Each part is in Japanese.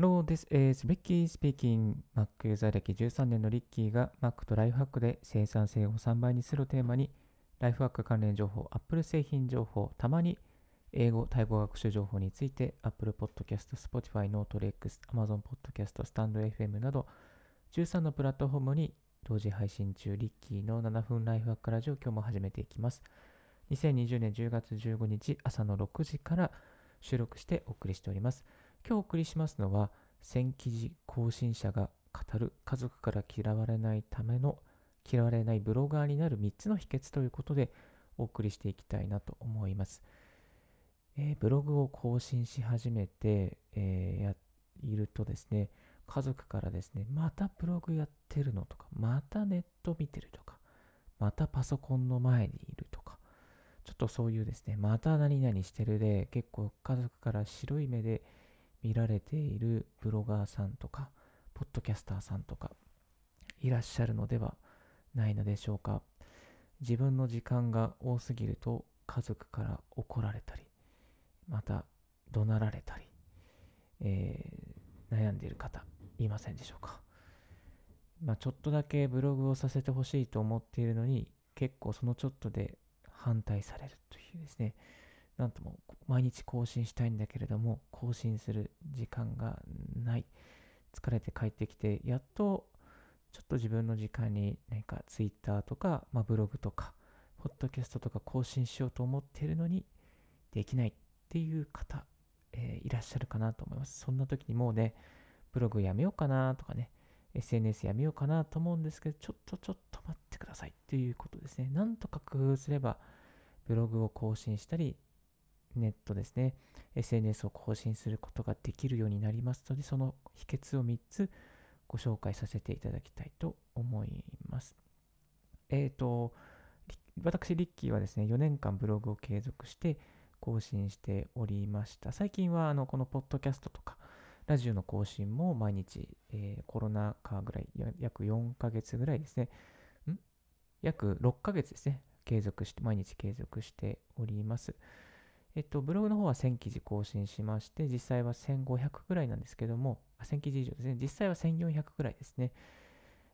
Hello, this is Ricky speaking. Mac ユーザー歴13年のリッキーが Mac とライフハックで生産性を3倍にするテーマに、ライフハック関連情報、Apple 製品情報、たまに英語、タイ語学習情報について Apple Podcast、Spotify、NoteLex、Amazon Podcast、StandFM など13のプラットフォームに同時配信中、リッキーの7分ライフハックラジオ今日も始めていきます。2020年10月15日朝の6時から収録してお送りしております。今日お送りしますのは、1000記事更新者が語る家族から嫌われないための嫌われないブロガーになる3つの秘訣ということでお送りしていきたいなと思います。えー、ブログを更新し始めて、えー、やいるとですね、家族からですね、またブログやってるのとか、またネット見てるとか、またパソコンの前にいるとか、ちょっとそういうですね、また何々してるで、結構家族から白い目で見られているブロガーさんとか、ポッドキャスターさんとか、いらっしゃるのではないのでしょうか。自分の時間が多すぎると家族から怒られたり、また怒鳴られたり、えー、悩んでいる方、いませんでしょうか。まあ、ちょっとだけブログをさせてほしいと思っているのに、結構そのちょっとで反対されるというですね、なんとも毎日更新したいんだけれども、更新する時間がない。疲れて帰ってきて、やっとちょっと自分の時間に何か Twitter とか、まあ、ブログとか、ポッドキャストとか更新しようと思っているのに、できないっていう方、えー、いらっしゃるかなと思います。そんな時にもうね、ブログやめようかなとかね、SNS やめようかなと思うんですけど、ちょっとちょっと待ってくださいっていうことですね。なんとか工夫すれば、ブログを更新したり、ネットですね、SNS を更新することができるようになりますので、その秘訣を3つご紹介させていただきたいと思います。えっ、ー、と、私、リッキーはですね、4年間ブログを継続して更新しておりました。最近は、あの、このポッドキャストとか、ラジオの更新も毎日、えー、コロナ禍ぐらい、約4ヶ月ぐらいですね、ん？約6ヶ月ですね、継続して、毎日継続しております。えっと、ブログの方は1000記事更新しまして、実際は1500ぐらいなんですけども、1000記事以上ですね。実際は1400ぐらいですね。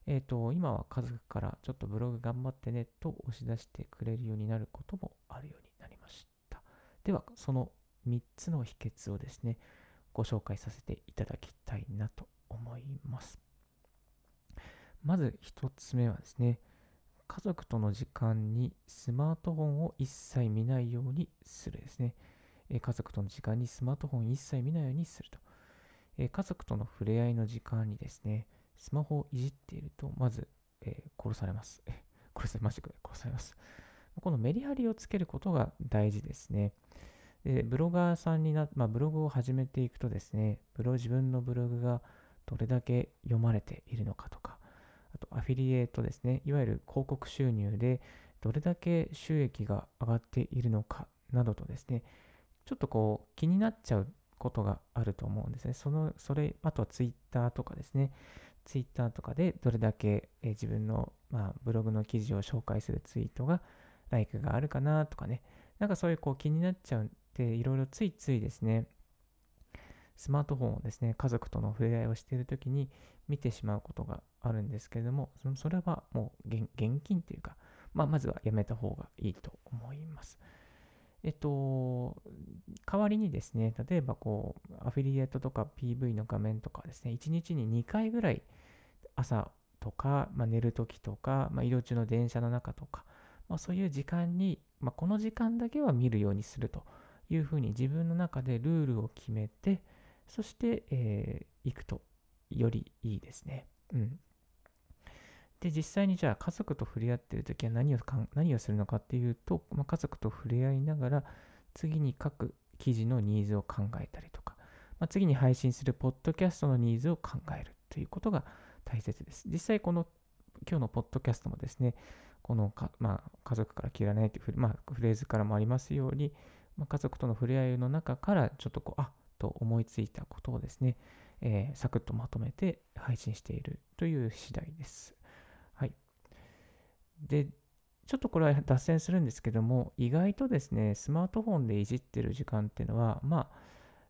えっと、今は家族からちょっとブログ頑張ってねと押し出してくれるようになることもあるようになりました。では、その3つの秘訣をですね、ご紹介させていただきたいなと思います。まず1つ目はですね、家族との時間にスマートフォンを一切見ないようにするですね。え家族との時間にスマートフォン一切見ないようにすると。え家族との触れ合いの時間にですね、スマホをいじっていると、まず、えー、殺されます。殺されましたく殺されます。このメリハリをつけることが大事ですね。で、ブロガーさんにな、まあ、ブログを始めていくとですね、ブロ自分のブログがどれだけ読まれているのかとか、あとアフィリエイトですね、いわゆる広告収入でどれだけ収益が上がっているのかなどとですね、ちょっとこう気になっちゃうことがあると思うんですね。その、それ、あとはツイッターとかですね、ツイッターとかでどれだけ、え自分の、まあ、ブログの記事を紹介するツイートが、ライクがあるかなとかね、なんかそういうこう気になっちゃうっていろいろついついですね、スマートフォンをですね、家族との触れ合いをしているときに見てしまうことがあるんですけれども、それはもう現金というか、まあ、まずはやめた方がいいと思います。えっと、代わりにですね、例えばこう、アフィリエイトとか PV の画面とかですね、1日に2回ぐらい朝とか、まあ、寝るときとか、まあ、移動中の電車の中とか、まあ、そういう時間に、ま、この時間だけは見るようにするというふうに自分の中でルールを決めて、そして、えー、行くとよりいいですね。うん。で、実際にじゃあ家族と触れ合ってるときは何をかん何をするのかっていうと、まあ、家族と触れ合いながら次に書く記事のニーズを考えたりとか、まあ、次に配信するポッドキャストのニーズを考えるということが大切です。実際この今日のポッドキャストもですね、このか、まあ、家族から切らないという、まあ、フレーズからもありますように、まあ、家族との触れ合いの中からちょっとこう、あっと思いついたことをですね、えー、サクッとまとめて配信しているという次第です。で、ちょっとこれは脱線するんですけども、意外とですね、スマートフォンでいじってる時間っていうのは、まあ、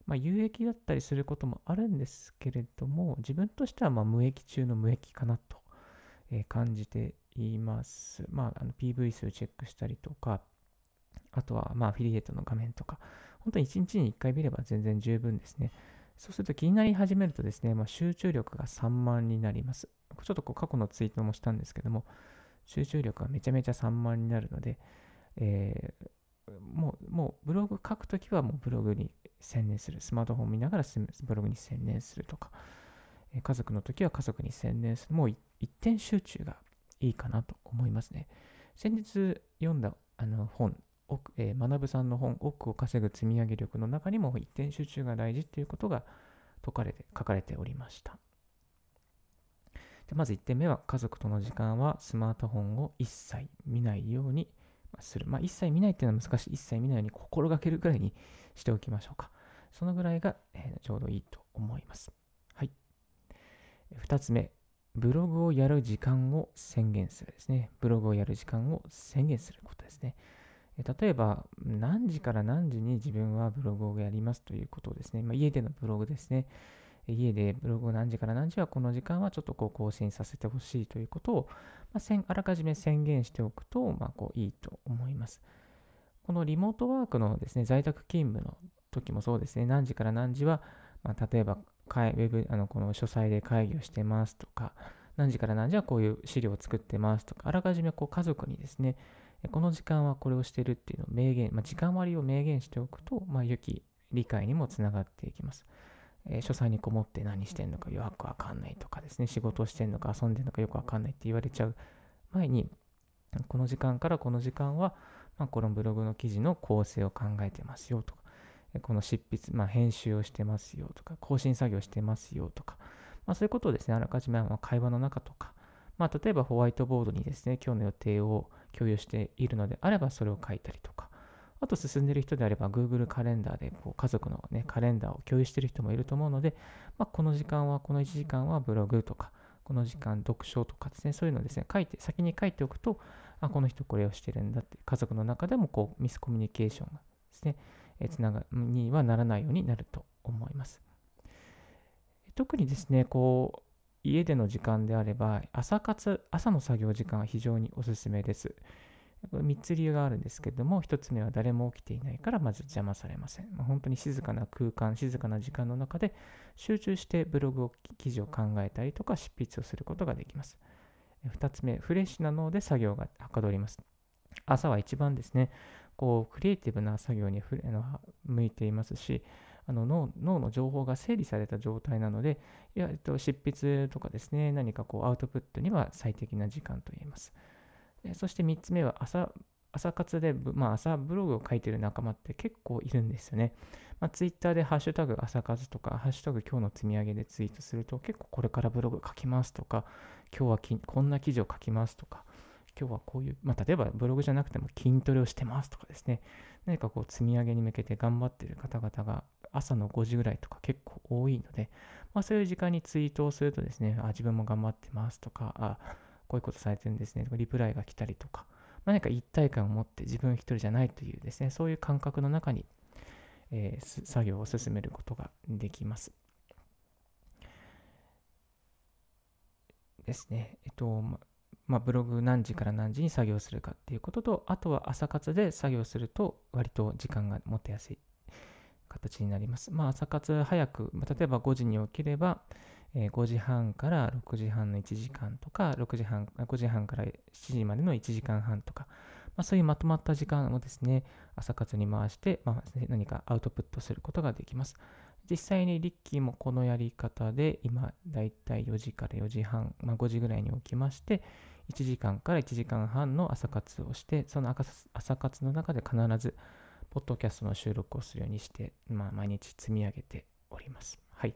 まあ、有益だったりすることもあるんですけれども、自分としてはま無益中の無益かなと、え感じています。まあ、あの PV 数チェックしたりとか、あとはまあアフィリエイトの画面とか、本当に1日に1回見れば全然十分ですね。そうすると気になり始めるとですね、まあ、集中力が3万になります。ちょっとこう過去のツイートもしたんですけども、集中力がめちゃめちゃ3万になるので、えー、もう、もうブログ書くときはもうブログに専念する。スマートフォン見ながらブログに専念するとか、家族のときは家族に専念する。もう一点集中がいいかなと思いますね。先日読んだあの本、えー、学さんの本、奥を稼ぐ積み上げ力の中にも一点集中が大事ということが説かれて書かれておりました。でまず1点目は、家族との時間はスマートフォンを一切見ないようにする。まあ、一切見ないっていうのは難しい。一切見ないように心がけるぐらいにしておきましょうか。そのぐらいが、えー、ちょうどいいと思います。はい。2つ目、ブログをやる時間を宣言するですね。ブログをやる時間を宣言することですね。例えば、何時から何時に自分はブログをやりますということですね。まあ、家でのブログですね。家でブログを何時から何時はこの時間はちょっとこう更新させてほしいということを、まあ、あらかじめ宣言しておくと、まあ、こういいと思います。このリモートワークのですね、在宅勤務の時もそうですね、何時から何時は、まあ、例えば、ウェブ、あのこの書斎で会議をしてますとか、何時から何時はこういう資料を作ってますとか、あらかじめこう家族にですね、この時間はこれをしてるっていうのを明言、まあ、時間割を明言しておくと、まあ、良き理解にもつながっていきます。えー、書斎にこもって何してんのかよくわかんないとかですね、仕事をしてんのか遊んでんのかよくわかんないって言われちゃう前に、この時間からこの時間は、まあ、このブログの記事の構成を考えてますよとか、この執筆、まあ、編集をしてますよとか、更新作業してますよとか、まあ、そういうことをですね、あらかじめ会話の中とか、まあ、例えばホワイトボードにですね、今日の予定を共有しているのであれば、それを書いたりとか、あと進んでる人であれば Google カレンダーでこう家族の、ね、カレンダーを共有してる人もいると思うので、まあ、この時間は、この1時間はブログとか、この時間読書とかですね、そういうのをですね、書いて、先に書いておくと、あ、この人これをしてるんだって、家族の中でもこうミスコミュニケーションがですね、えつながにはならないようになると思います。特にですね、こう、家での時間であれば、朝活、朝の作業時間は非常におすすめです。3つ理由があるんですけども、1つ目は誰も起きていないからまず邪魔されません。本当に静かな空間、静かな時間の中で集中してブログを、記事を考えたりとか執筆をすることができます。2つ目、フレッシュな脳で作業がはかどります。朝は一番ですね、こうクリエイティブな作業に向いていますし、あの脳脳の情報が整理された状態なので、いやえっと、執筆とかですね、何かこうアウトプットには最適な時間と言えます。そして3つ目は朝、朝活で、まあ、朝ブログを書いてる仲間って結構いるんですよね。まあ、ツイッターでハッシュタグ朝活とか、ハッシュタグ今日の積み上げでツイートすると、結構これからブログ書きますとか、今日はこんな記事を書きますとか、今日はこういう、まあ、例えばブログじゃなくても筋トレをしてますとかですね、何かこう積み上げに向けて頑張っている方々が朝の5時ぐらいとか結構多いので、まあ、そういう時間にツイートをするとですね、あ、自分も頑張ってますとか、あ、こういうことされてるんですねとか、リプライが来たりとか、何か一体感を持って自分一人じゃないというですね、そういう感覚の中に、えー、作業を進めることができます。ですね。えっと、まあ、ブログ何時から何時に作業するかっていうことと、あとは朝活で作業すると割と時間が持てやすい形になります。まあ、朝活早くま、例えば5時に起きれば、え5時半から6時半の1時間とか、6時半、5時半から7時までの1時間半とか、まあ、そういうまとまった時間をですね、朝活に回して、まあ、何かアウトプットすることができます。実際にリッキーもこのやり方で、今、だいたい4時から4時半、まあ、5時ぐらいに起きまして、1時間から1時間半の朝活をして、その朝活の中で必ず、ポッドキャストの収録をするようにして、まあ、毎日積み上げております。はい。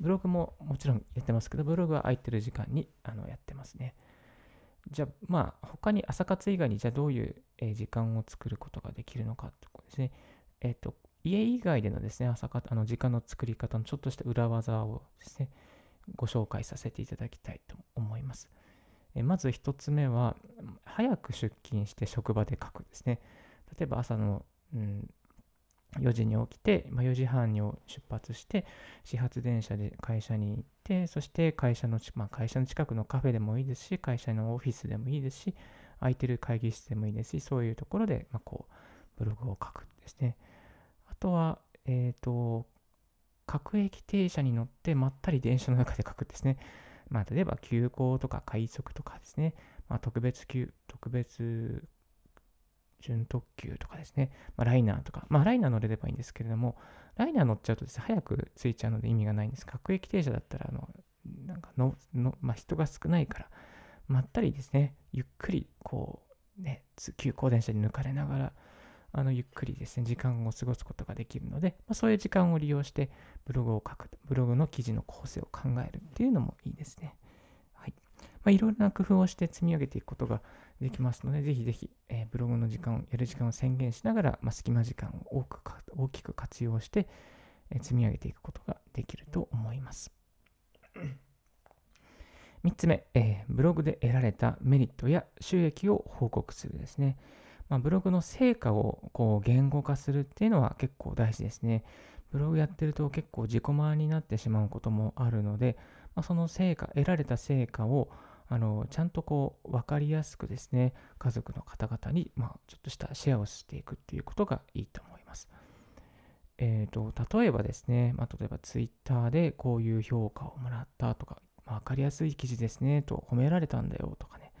ブログももちろんやってますけど、ブログは空いてる時間にあのやってますね。じゃあ、まあ、他に朝活以外に、じゃあどういう、時間を作ることができるのかってことですね。えっ、ー、と、家以外でのですね、朝活、あの時間の作り方のちょっとした裏技をですね、ご紹介させていただきたいと思います。えまず1つ目は、早く出勤して職場で書くですね。例えば朝の、うん、4時に起きて、まあ、4時半に出発して始発電車で会社に行ってそして会社の,、まあ、会社の近くのカフェでもいいですし会社のオフィスでもいいですし空いてる会議室でもいいですしそういうところで、まあ、こうブログを書くですね。あとは、えっ、ー、と各駅停車に乗ってまったり電車の中で書くですね。まあ、例えば急行とか快速とかですね、まあ、特別急、特別準特急とかですね、まあ、ライナーとか、まあ、ライナー乗れればいいんですけれども、ライナー乗っちゃうとですね、早く着いちゃうので意味がないんです。各駅停車だったら、あの、なんかの、のまあ、人が少ないから、まったりですね、ゆっくり、こう、ね、急行電車に抜かれながら、あのゆっくりですね、時間を過ごすことができるので、まあ、そういう時間を利用してブログを書く、ブログの記事の構成を考えるっていうのもいいですね。まあ、いろいろな工夫をして積み上げていくことができますので、ぜひぜひ、えー、ブログの時間を、やる時間を宣言しながら、まあ、隙間時間を多く大きく活用して、えー、積み上げていくことができると思います。3つ目、えー、ブログで得られたメリットや収益を報告するですね。まあ、ブログの成果をこう言語化するっていうのは結構大事ですね。ブログやってると結構自己満になってしまうこともあるので、まあ、その成果、得られた成果をあのちゃんとこう分かりやすくですね、家族の方々に、まあ、ちょっとしたシェアをしていくっていうことがいいと思います。えーと、例えばですね、まあ、例えば Twitter でこういう評価をもらったとか、まあ、分かりやすい記事ですねと褒められたんだよとかね、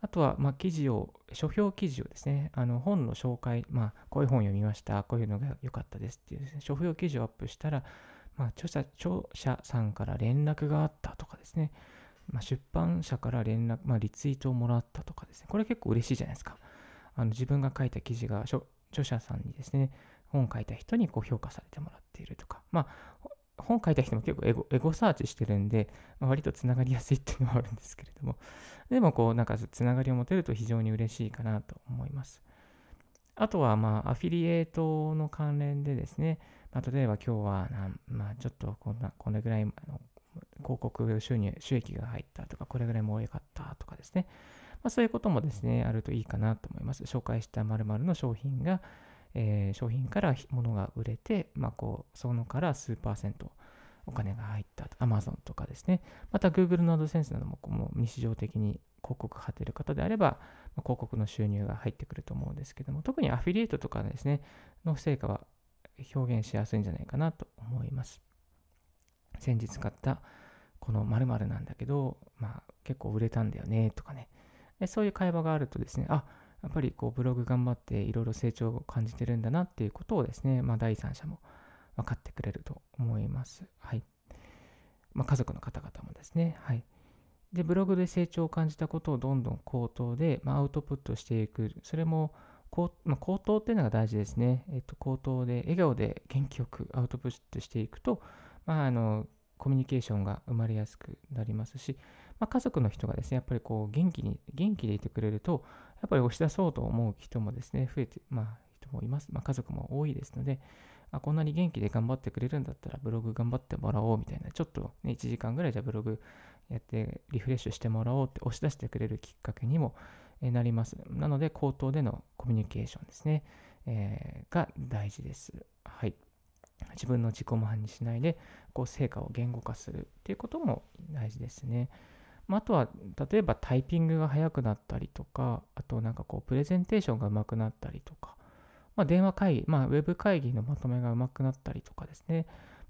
あとは、まあ、記事を、書評記事をですね、あの本の紹介、まあ、こういう本読みました、こういうのが良かったですっていうですね、書評記事をアップしたら、まあ、著者著者さんから連絡があったとかですね、まあ、出版社から連絡、まあ、リツイートをもらったとかですね、これ結構嬉しいじゃないですか。あの自分が書いた記事が著者さんにですね、本書いた人にこう評価されてもらっているとか、まあ、本書いた人も結構エゴエゴサーチしてるんで、まあ、割とつながりやすいっていうのはあるんですけれども、でもこう、なんかつながりを持てると非常に嬉しいかなと思います。あとは、まあ、アフィリエイトの関連でですね、まあ、例えば今日はな、まあ、ちょっとこんな、これぐらいの広告収入、収益が入ったとか、これぐらいも良かったとかですね、まあ、そういうこともですね、あるといいかなと思います。紹介した〇〇の商品が、えー、商品から物が売れて、まあ、こうそのから数パーセントお金が入ったと、Amazon とかですね、また Google の AdSense などももう日常的に広告貼ってる方であれば、まあ、広告の収入が入ってくると思うんですけども、特にアフィリエイトとかですね、の成果は表現しやすいんじゃないかなと思います。先日買ったこの〇〇なんだけど、まあ結構売れたんだよねとかね、でそういう会話があるとですね、あ、やっぱりこうブログ頑張っていろいろ成長を感じてるんだなっていうことをですね、まあ、第三者も分かってくれると思います。はい。まあ、家族の方々もですね。はい。で、ブログで成長を感じたことをどんどん口頭で、まあ、アウトプットしていく。それも、こうまあ、口頭っていうのが大事ですね。えっと、口頭で、笑顔で元気よくアウトプットしていくと、まあ、あの、コミュニケーションが生まれやすくなりますし、まあ、家族の人がですね、やっぱりこう元気に、元気でいてくれると、やっぱり押し出そうと思う人もですね、増えて、まあ、人もいます。まあ、家族も多いですので、あ、こんなに元気で頑張ってくれるんだったら、ブログ頑張ってもらおうみたいな、ちょっとね、1時間ぐらいじゃブログやってリフレッシュしてもらおうって押し出してくれるきっかけにもなります。なので、口頭でのコミュニケーションですね、えー、が大事です。はい。自分の自己満にしないで、こう、成果を言語化するっていうことも大事ですね。まあ、とは、例えばタイピングが速くなったりとか、あとなんかこう、プレゼンテーションが上手くなったりとか、まあ、電話会議、まあ、ウェブ会議のまとめが上手くなったりとかですね、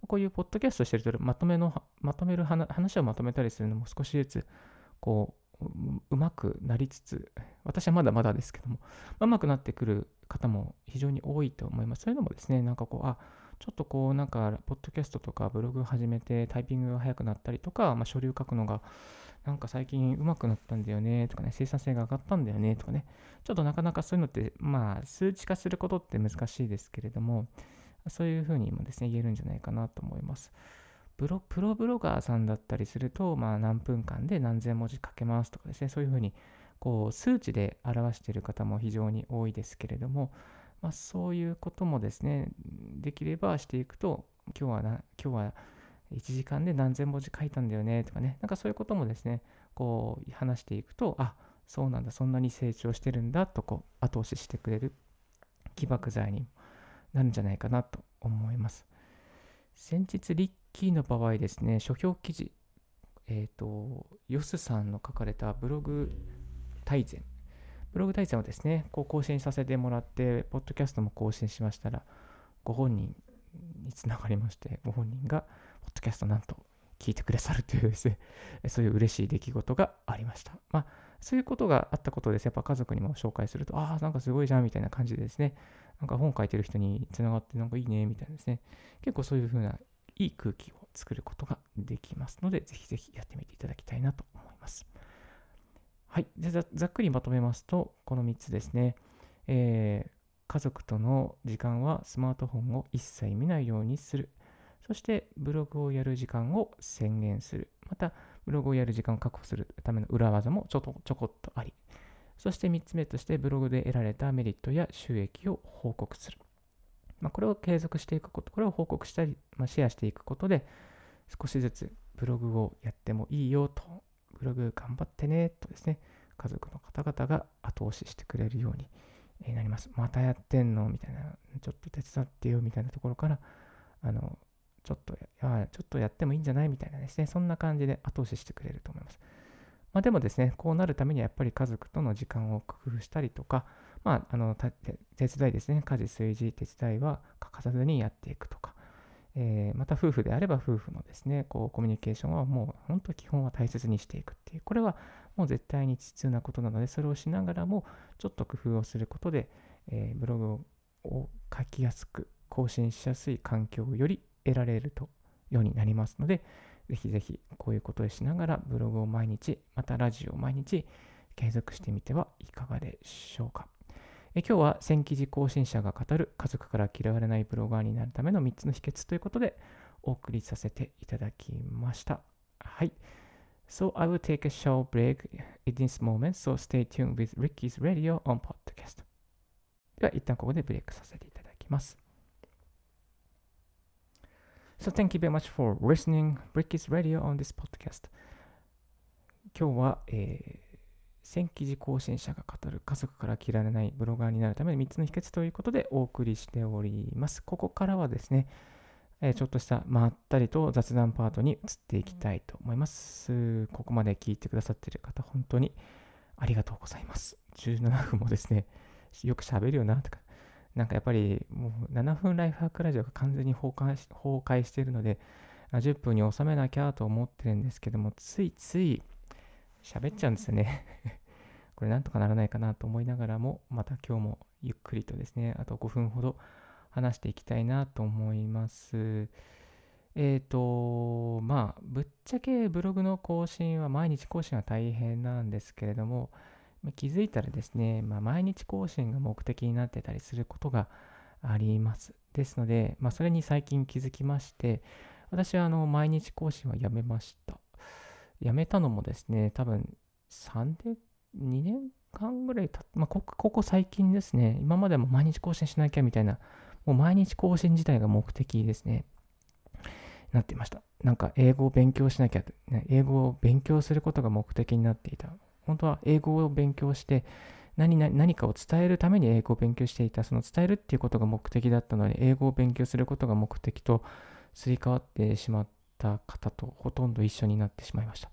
こういうポッドキャストしてると、まとめの、まとめる話をまとめたりするのも少しずつ、こう、うまくなりつつ、私はまだまだですけども、うまくなってくる方も非常に多いと思います。そういうのもですね、なんかこう、あ、ちょっとこう、なんか、ポッドキャストとかブログ始めてタイピングが速くなったりとか、まあ、書類を書くのが、なんか最近上手くなったんだよねとかね、生産性が上がったんだよねとかね、ちょっとなかなかそういうのって、まあ、数値化することって難しいですけれども、そういうふうにもですね、言えるんじゃないかなと思います。プロプロブロガーさんだったりすると、まあ、何分間で何千文字書けますとかですね、そういうふうにこう数値で表している方も非常に多いですけれども、まあ、そういうこともですね、できればしていくと、今日はな、今日は1時間で何千文字書いたんだよねとかね、なんかそういうこともですね、こう話していくと、あ、そうなんだ、そんなに成長してるんだとこう後押ししてくれる起爆剤になるんじゃないかなと思います。先日、リッキーの場合ですね、書評記事、えっ、ー、と、ヨスさんの書かれたブログ大全、ブログ大全をですね、こう更新させてもらって、ポッドキャストも更新しましたら、ご本人につながりまして、ご本人が、ポッドキャストなんと聞いてくださるというですね、そういう嬉しい出来事がありました。まあ、そういうことがあったことです。やっぱ家族にも紹介すると、ああ、なんかすごいじゃんみたいな感じでですね、なんか本書いてる人につながってなんかいいねみたいなですね、結構そういう風ないい空気を作ることができますので、ぜひぜひやってみていただきたいなと思います。はい。でざざっくりまとめますと、この3つですね。えー、家族との時間はスマートフォンを一切見ないようにする。そしてブログをやる時間を宣言する。また、ブログをやる時間を確保するための裏技もちょっとちょこっとあり。そして3つ目として、ブログで得られたメリットや収益を報告する。まあ、これを継続していくこと、これを報告したり、まあ、シェアしていくことで、少しずつブログをやってもいいよと、ブログ頑張ってねとですね、家族の方々が後押ししてくれるようになります。またやってんのみたいな、ちょっと手伝ってよみたいなところから、あの、ちょっとや、ちょっとやってもいいんじゃないみたいなですね、そんな感じで後押ししてくれると思います。まあ、でもですね、こうなるためにはやっぱり家族との時間を工夫したりとか、まあ、あの手伝いですね、家事、炊事、手伝いは欠かさずにやっていくとか、えー、また夫婦であれば夫婦のですね、こうコミュニケーションはもう本当基本は大切にしていくっていう、これはもう絶対に必要なことなので、それをしながらもちょっと工夫をすることで、えー、ブログを書きやすく、更新しやすい環境をより得られるとようになりますので、ぜひぜひこういうことをしながらブログを毎日、またラジオを毎日継続してみてはいかがでしょうか。え今日は先記事更新者が語る家族から嫌われないブロガーになるための3つの秘訣ということでお送りさせていただきました。はい。So I will take a short break in this moment, so stay tuned with Ricky's Radio on podcast. では一旦ここでブレイクさせていただきます。So thank you very much for listening Ricky's Radio on this podcast. 今日は、えー、新記事更新者が語る家族から切られないブロガーになるための3つの秘訣ということでお送りしております。ここからはですね、えー、ちょっとしたまったりと雑談パートに移っていきたいと思います。ここまで聞いてくださっている方、本当にありがとうございます。17分もですね、よく喋るよなとか、なんかやっぱりもう7分ライフハックラジオが完全に崩壊し崩壊しているので、10分に収めなきゃと思ってるんですけども、ついつい喋っちゃうんですよね これなんとかならないかなと思いながらも、また今日もゆっくりとですね、あと5分ほど話していきたいなと思います。えっ、ー、と、まあ、ぶっちゃけブログの更新は毎日更新は大変なんですけれども、気づいたらですね、まあ、毎日更新が目的になってたりすることがあります。ですので、まあ、それに最近気づきまして、私はあの毎日更新はやめました。やめたのもですね、多分3年、2年間ぐらいたまあこ、こ最近ですね、今までも毎日更新しなきゃみたいな、もう毎日更新自体が目的ですね、なっていました。なんか英語を勉強しなきゃ、ね、英語を勉強することが目的になっていた。本当は英語を勉強して何何かを伝えるために英語を勉強していた。その伝えるっていうことが目的だったので、英語を勉強することが目的とすり替わってしまった方とほとんど一緒になってしまいました。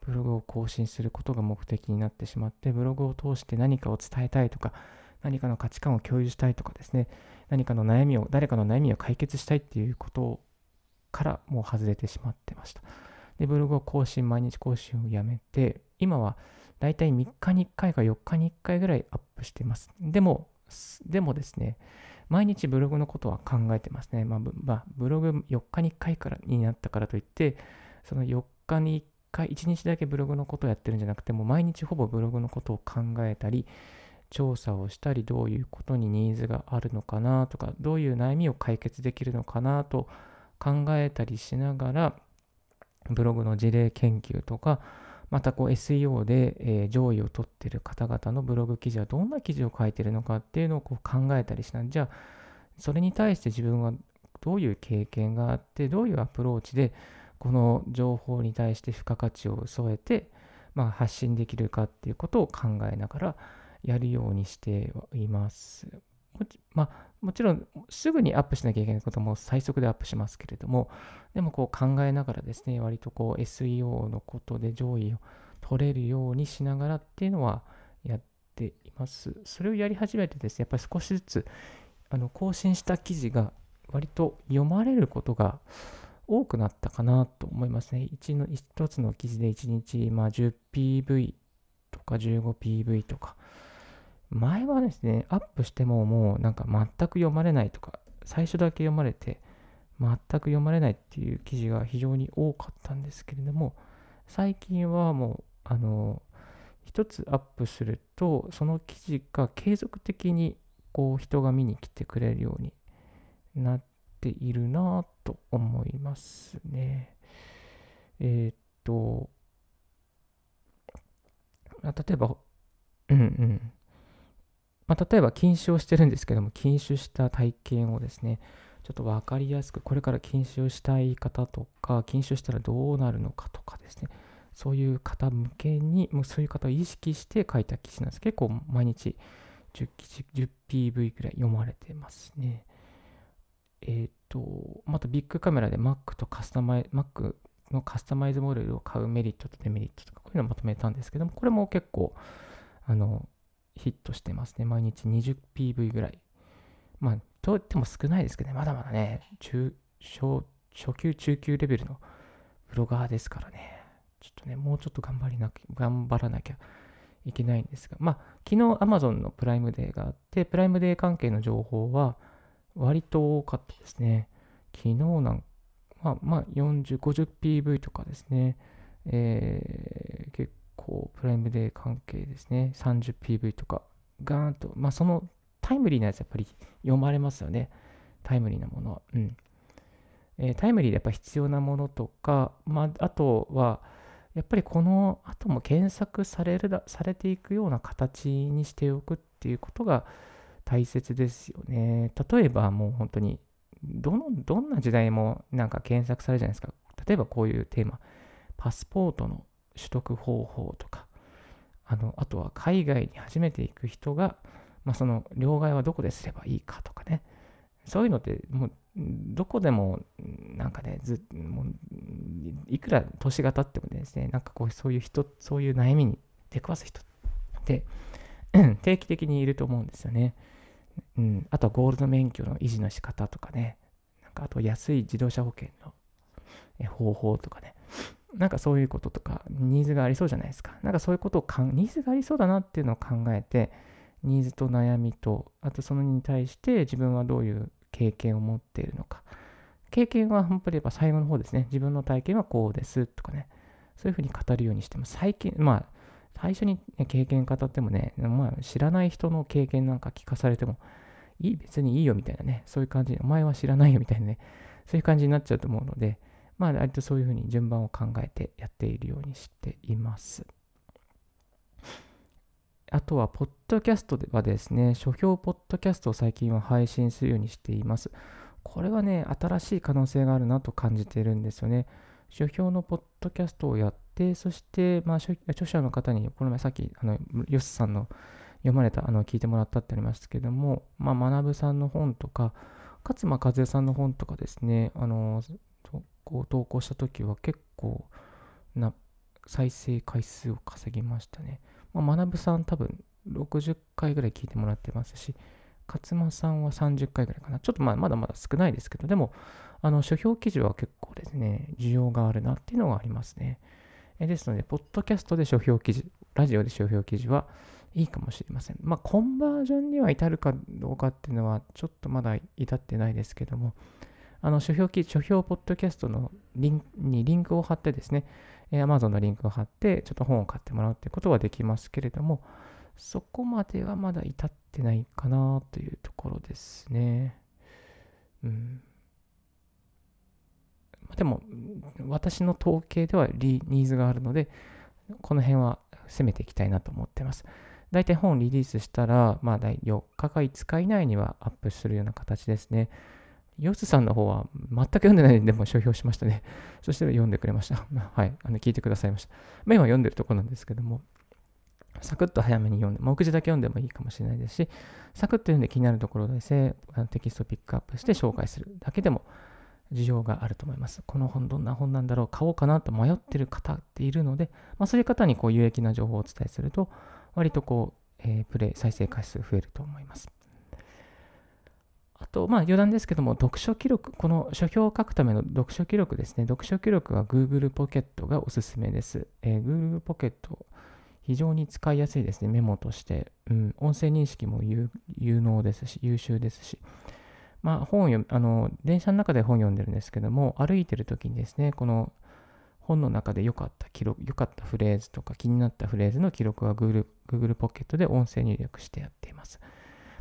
ブログを更新することが目的になってしまって、ブログを通して何かを伝えたいとか、何かの価値観を共有したいとかですね、何かの悩みを、誰かの悩みを解決したいっていうことからもう外れてしまってました。で、ブログを更新、毎日更新をやめて、今はだいたい3日に1回か4日に1回ぐらいアップしています。でも、でもですね、毎日ブログのことは考えてますね。まあ、まあ、ブログ4日に1回からになったからといって、その4日に1回、1日だけブログのことをやってるんじゃなくて、も毎日ほぼブログのことを考えたり、調査をしたり、どういうことにニーズがあるのかなとか、どういう悩みを解決できるのかなと考えたりしながら、ブログの事例研究とか、またこう SEO で、上位を取ってる方々のブログ記事はどんな記事を書いてるのかっていうのをこう考えたりしたじゃあそれに対して自分はどういう経験があってどういうアプローチでこの情報に対して付加価値を添えて、まあ、発信できるかっていうことを考えながらやるようにしています。もち,、まあ、もちろんすぐにアップしなきゃいけないことも最速でアップしますけれども、でもこう考えながらですね、割とこう SEO のことで上位を取れるようにしながらっていうのはやっています。それをやり始めてですね、やっぱり少しずつあの更新した記事が割と読まれることが多くなったかなと思いますね。1, の1つの記事で1日、まあ、10PV とか 15PV とか。前はですね、アップしてももうなんか全く読まれないとか、最初だけ読まれて全く読まれないっていう記事が非常に多かったんですけれども、最近はもう、あの、一つアップすると、その記事が継続的にこう人が見に来てくれるようになっているなと思いますね。えー、っと、例えば、うんうん。まあ、例えば禁酒をしてるんですけども、禁酒した体験をですね、ちょっと分かりやすく、これから禁酒をしたい方とか、禁酒したらどうなるのかとかですね、そういう方向けに、もうそういう方を意識して書いた記事なんです。結構毎日10記事、10PV くらい読まれてますね。えっ、ー、と、またビッグカメラで Mac とカスタマイ、Mac のカスタマイズモデルを買うメリットとデメリットとか、こういうのをまとめたんですけども、これも結構、あの、ヒットしてますね。毎日 20PV ぐらい。まあ、といっても少ないですけどね、まだまだね、中、小、初級、中級レベルのブロガーですからね。ちょっとね、もうちょっと頑張りなきゃ、頑張らなきゃいけないんですが、まあ、昨日 Amazon のプライムデーがあって、プライムデー関係の情報は割と多かったですね。昨日なんまあ、まあ、40、50PV とかですね。えー、結構プライムデー関係ですね。30PV とか、ガーンと、まあ、そのタイムリーなやつやっぱり読まれますよね。タイムリーなものは。うん。え、タイムリーでやっぱ必要なものとか、まあ、あとは、やっぱりこの後も検索されるだされていくような形にしておくっていうことが大切ですよね。例えばもう本当にどのどんな時代もなんか検索されるじゃないですか。例えばこういうテーマ、パスポートの取得方法とか、あのあとは海外に初めて行く人が、まあ、その両替はどこですればいいかとかね、そういうのってもうどこでもなんかねずもういくら年が経ってもですねなんかこうそういう人そういう悩みに出くわす人って 定期的にいると思うんですよね、うん、あとはゴールド免許の維持の仕方とかね。なんかあと安い自動車保険の方法とかね。なんかそういうこととかニーズがありそうじゃないですかなんかそういうことをかんニーズがありそうだなっていうのを考えてニーズと悩みとあとそのに対して自分はどういう経験を持っているのか。経験は本当に言えば最後の方ですね。自分の体験はこうですとかね。そういうふうに語るようにしてます。最近、まあ、最初に、ね、経験語ってもね、まあ、知らない人の経験なんか聞かされても、いい、別にいいよみたいなね、そういう感じ、お前は知らないよみたいなね、そういう感じになっちゃうと思うので、まあ、割とそういうふうに順番を考えてやっているようにしています。あとは、ポッドキャストではですね、書評ポッドキャストを最近は配信するようにしています。これはね、新しい可能性があるなと感じているんですよね。書評のポッドキャストをやって、そして、まあ、著者の方に、この前さっき、あの、ヨスさんの読まれた、あの、聞いてもらったってありますけども、まあ、学さんの本とか、勝間和恵さんの本とかですね、あの、こう投稿した時は結構な再生回数を稼ぎましたね。まあ、学さん多分60回ぐらい聞いてもらってますし、勝間さんは30回ぐらいかな。ちょっとまあまだまだ少ないですけど、でも、あの書評記事は結構ですね、需要があるなっていうのがありますね。えですので、ポッドキャストで書評記事、ラジオで書評記事はいいかもしれません。まあ、コンバージョンには至るかどうかっていうのは、ちょっとまだ至ってないですけども、あの書評記、書評ポッドキャストのリンにリンクを貼ってですね、Amazon のリンクを貼って、ちょっと本を買ってもらうってことはできますけれども、そこまではまだ至ってないかなというところですね。うん。でも、私の統計ではニーズがあるので、この辺は攻めていきたいなと思ってます。大体本リリースしたら、まあ、4日か5日以内にはアップするような形ですね。ヨスさんの方は全く読んでないんで、もう書評しましたね。そして読んでくれました。はい。あの聞いてくださいました。メインは読んでるところなんですけども、サクッと早めに読んで、目次だけ読んでもいいかもしれないですし、サクッと読んで気になるところで、テキストをピックアップして紹介するだけでも需要があると思います。この本どんな本なんだろう、買おうかなと迷ってる方っているので、まあ、そういう方にこう有益な情報をお伝えすると、割とこう、えー、プレイ、再生回数増えると思います。あと、まあ余談ですけども、読書記録、この書評を書くための読書記録ですね。読書記録は Google ポケットがおすすめです。えー、Google ポケット、非常に使いやすいですね。メモとして。うん、音声認識も有能ですし、優秀ですし。まあ本読あの、電車の中で本読んでるんですけども、歩いてる時にですね、この本の中で良かった記録、良かったフレーズとか気になったフレーズの記録は Google, Google ポケットで音声入力してやっています。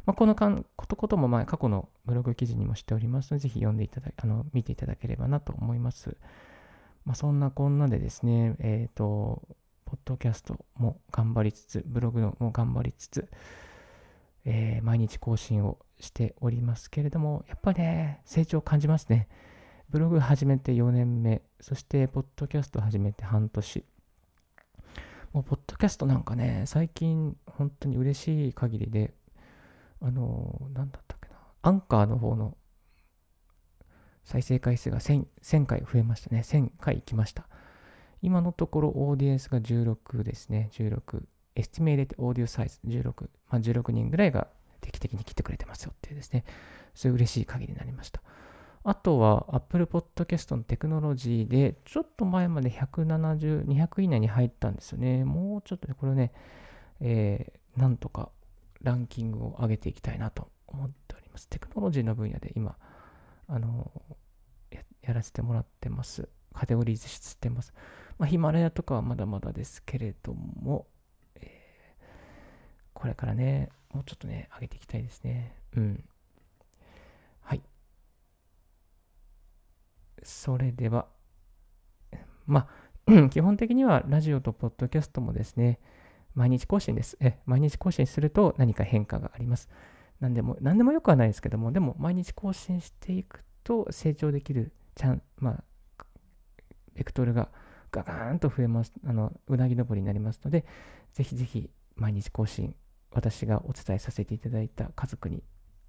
まあ、このかんことことも前過去のブログ記事にもしておりますので、ぜひ読んでいただあの見ていただければなと思います。まあ、そんなこんなでですね、えっ、ー、と、ポッドキャストも頑張りつつ、ブログも頑張りつつ、えー、毎日更新をしておりますけれども、やっぱりね、成長を感じますね。ブログ始めて4年目、そしてポッドキャスト始めて半年。もう、ポッドキャストなんかね、最近本当に嬉しい限りで、あのー、なんだったっけな、アンカーの方の再生回数が 1000, 1000回増えましたね。1000回行きました。今のところオーディエンスが16ですね。16。 Estimated audience size 16。まあ、16人ぐらいが定期的に来てくれてますよっていうですね。そういう嬉しい限りになりました。あとは Apple Podcast のテクノロジーで、ちょっと前まで170、200以内に入ったんですよね。もうちょっとね、これね、えー、なんとかランキングを上げていきたいなと思っております。テクノロジーの分野で今、あのや、らせてもらってます。カテゴリーズしてます。まあ、ヒマラヤとかはまだまだですけれども、えー、これからね、もうちょっとね、上げていきたいですね。うん。はい。それでは、まあ、基本的にはラジオとポッドキャストもですね、毎日更新です。え、毎日更新すると何か変化があります。何でも、何でもよくはないですけども、でも毎日更新していくと成長できるチャン、まあ、ベクトルがガガーンと増えます。あの、うなぎ登りになりますので、ぜひぜひ毎日更新、私がお伝えさせていただいた家族に、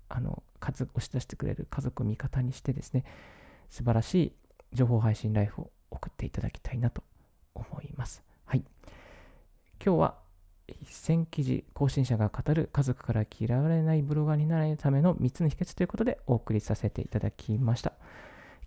あの、数押し出してくれる家族を味方にしてですね、素晴らしい情報配信ライフを送っていただきたいなと思います。はい。今日は1000記事更新者が語る家族から嫌われないブロガーになるための3つの秘訣ということでお送りさせていただきました。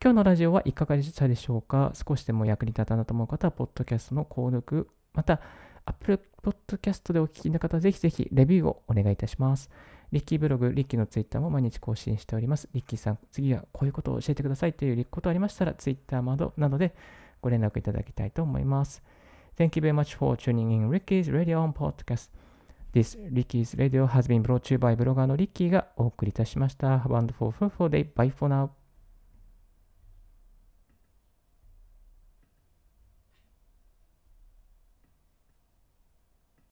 今日のラジオはいかがでしたでしょうか？少しでも役に立ったなと思う方は、ポッドキャストの購読、また、Apple Podcast でお聞きの方はぜひぜひレビューをお願いいたします。リッキーブログ、リッキーのツイッターも毎日更新しております。リッキーさん、次はこういうことを教えてくださいということありましたら、ツイッターなどでご連絡いただきたいと思います。Thank you very much for tuning in Ricky's Radio on Podcast. This Ricky's Radio has been brought to you by ブロガーのリッキーがお送りいたしました。Have a wonderful, fruitful day. Bye for now.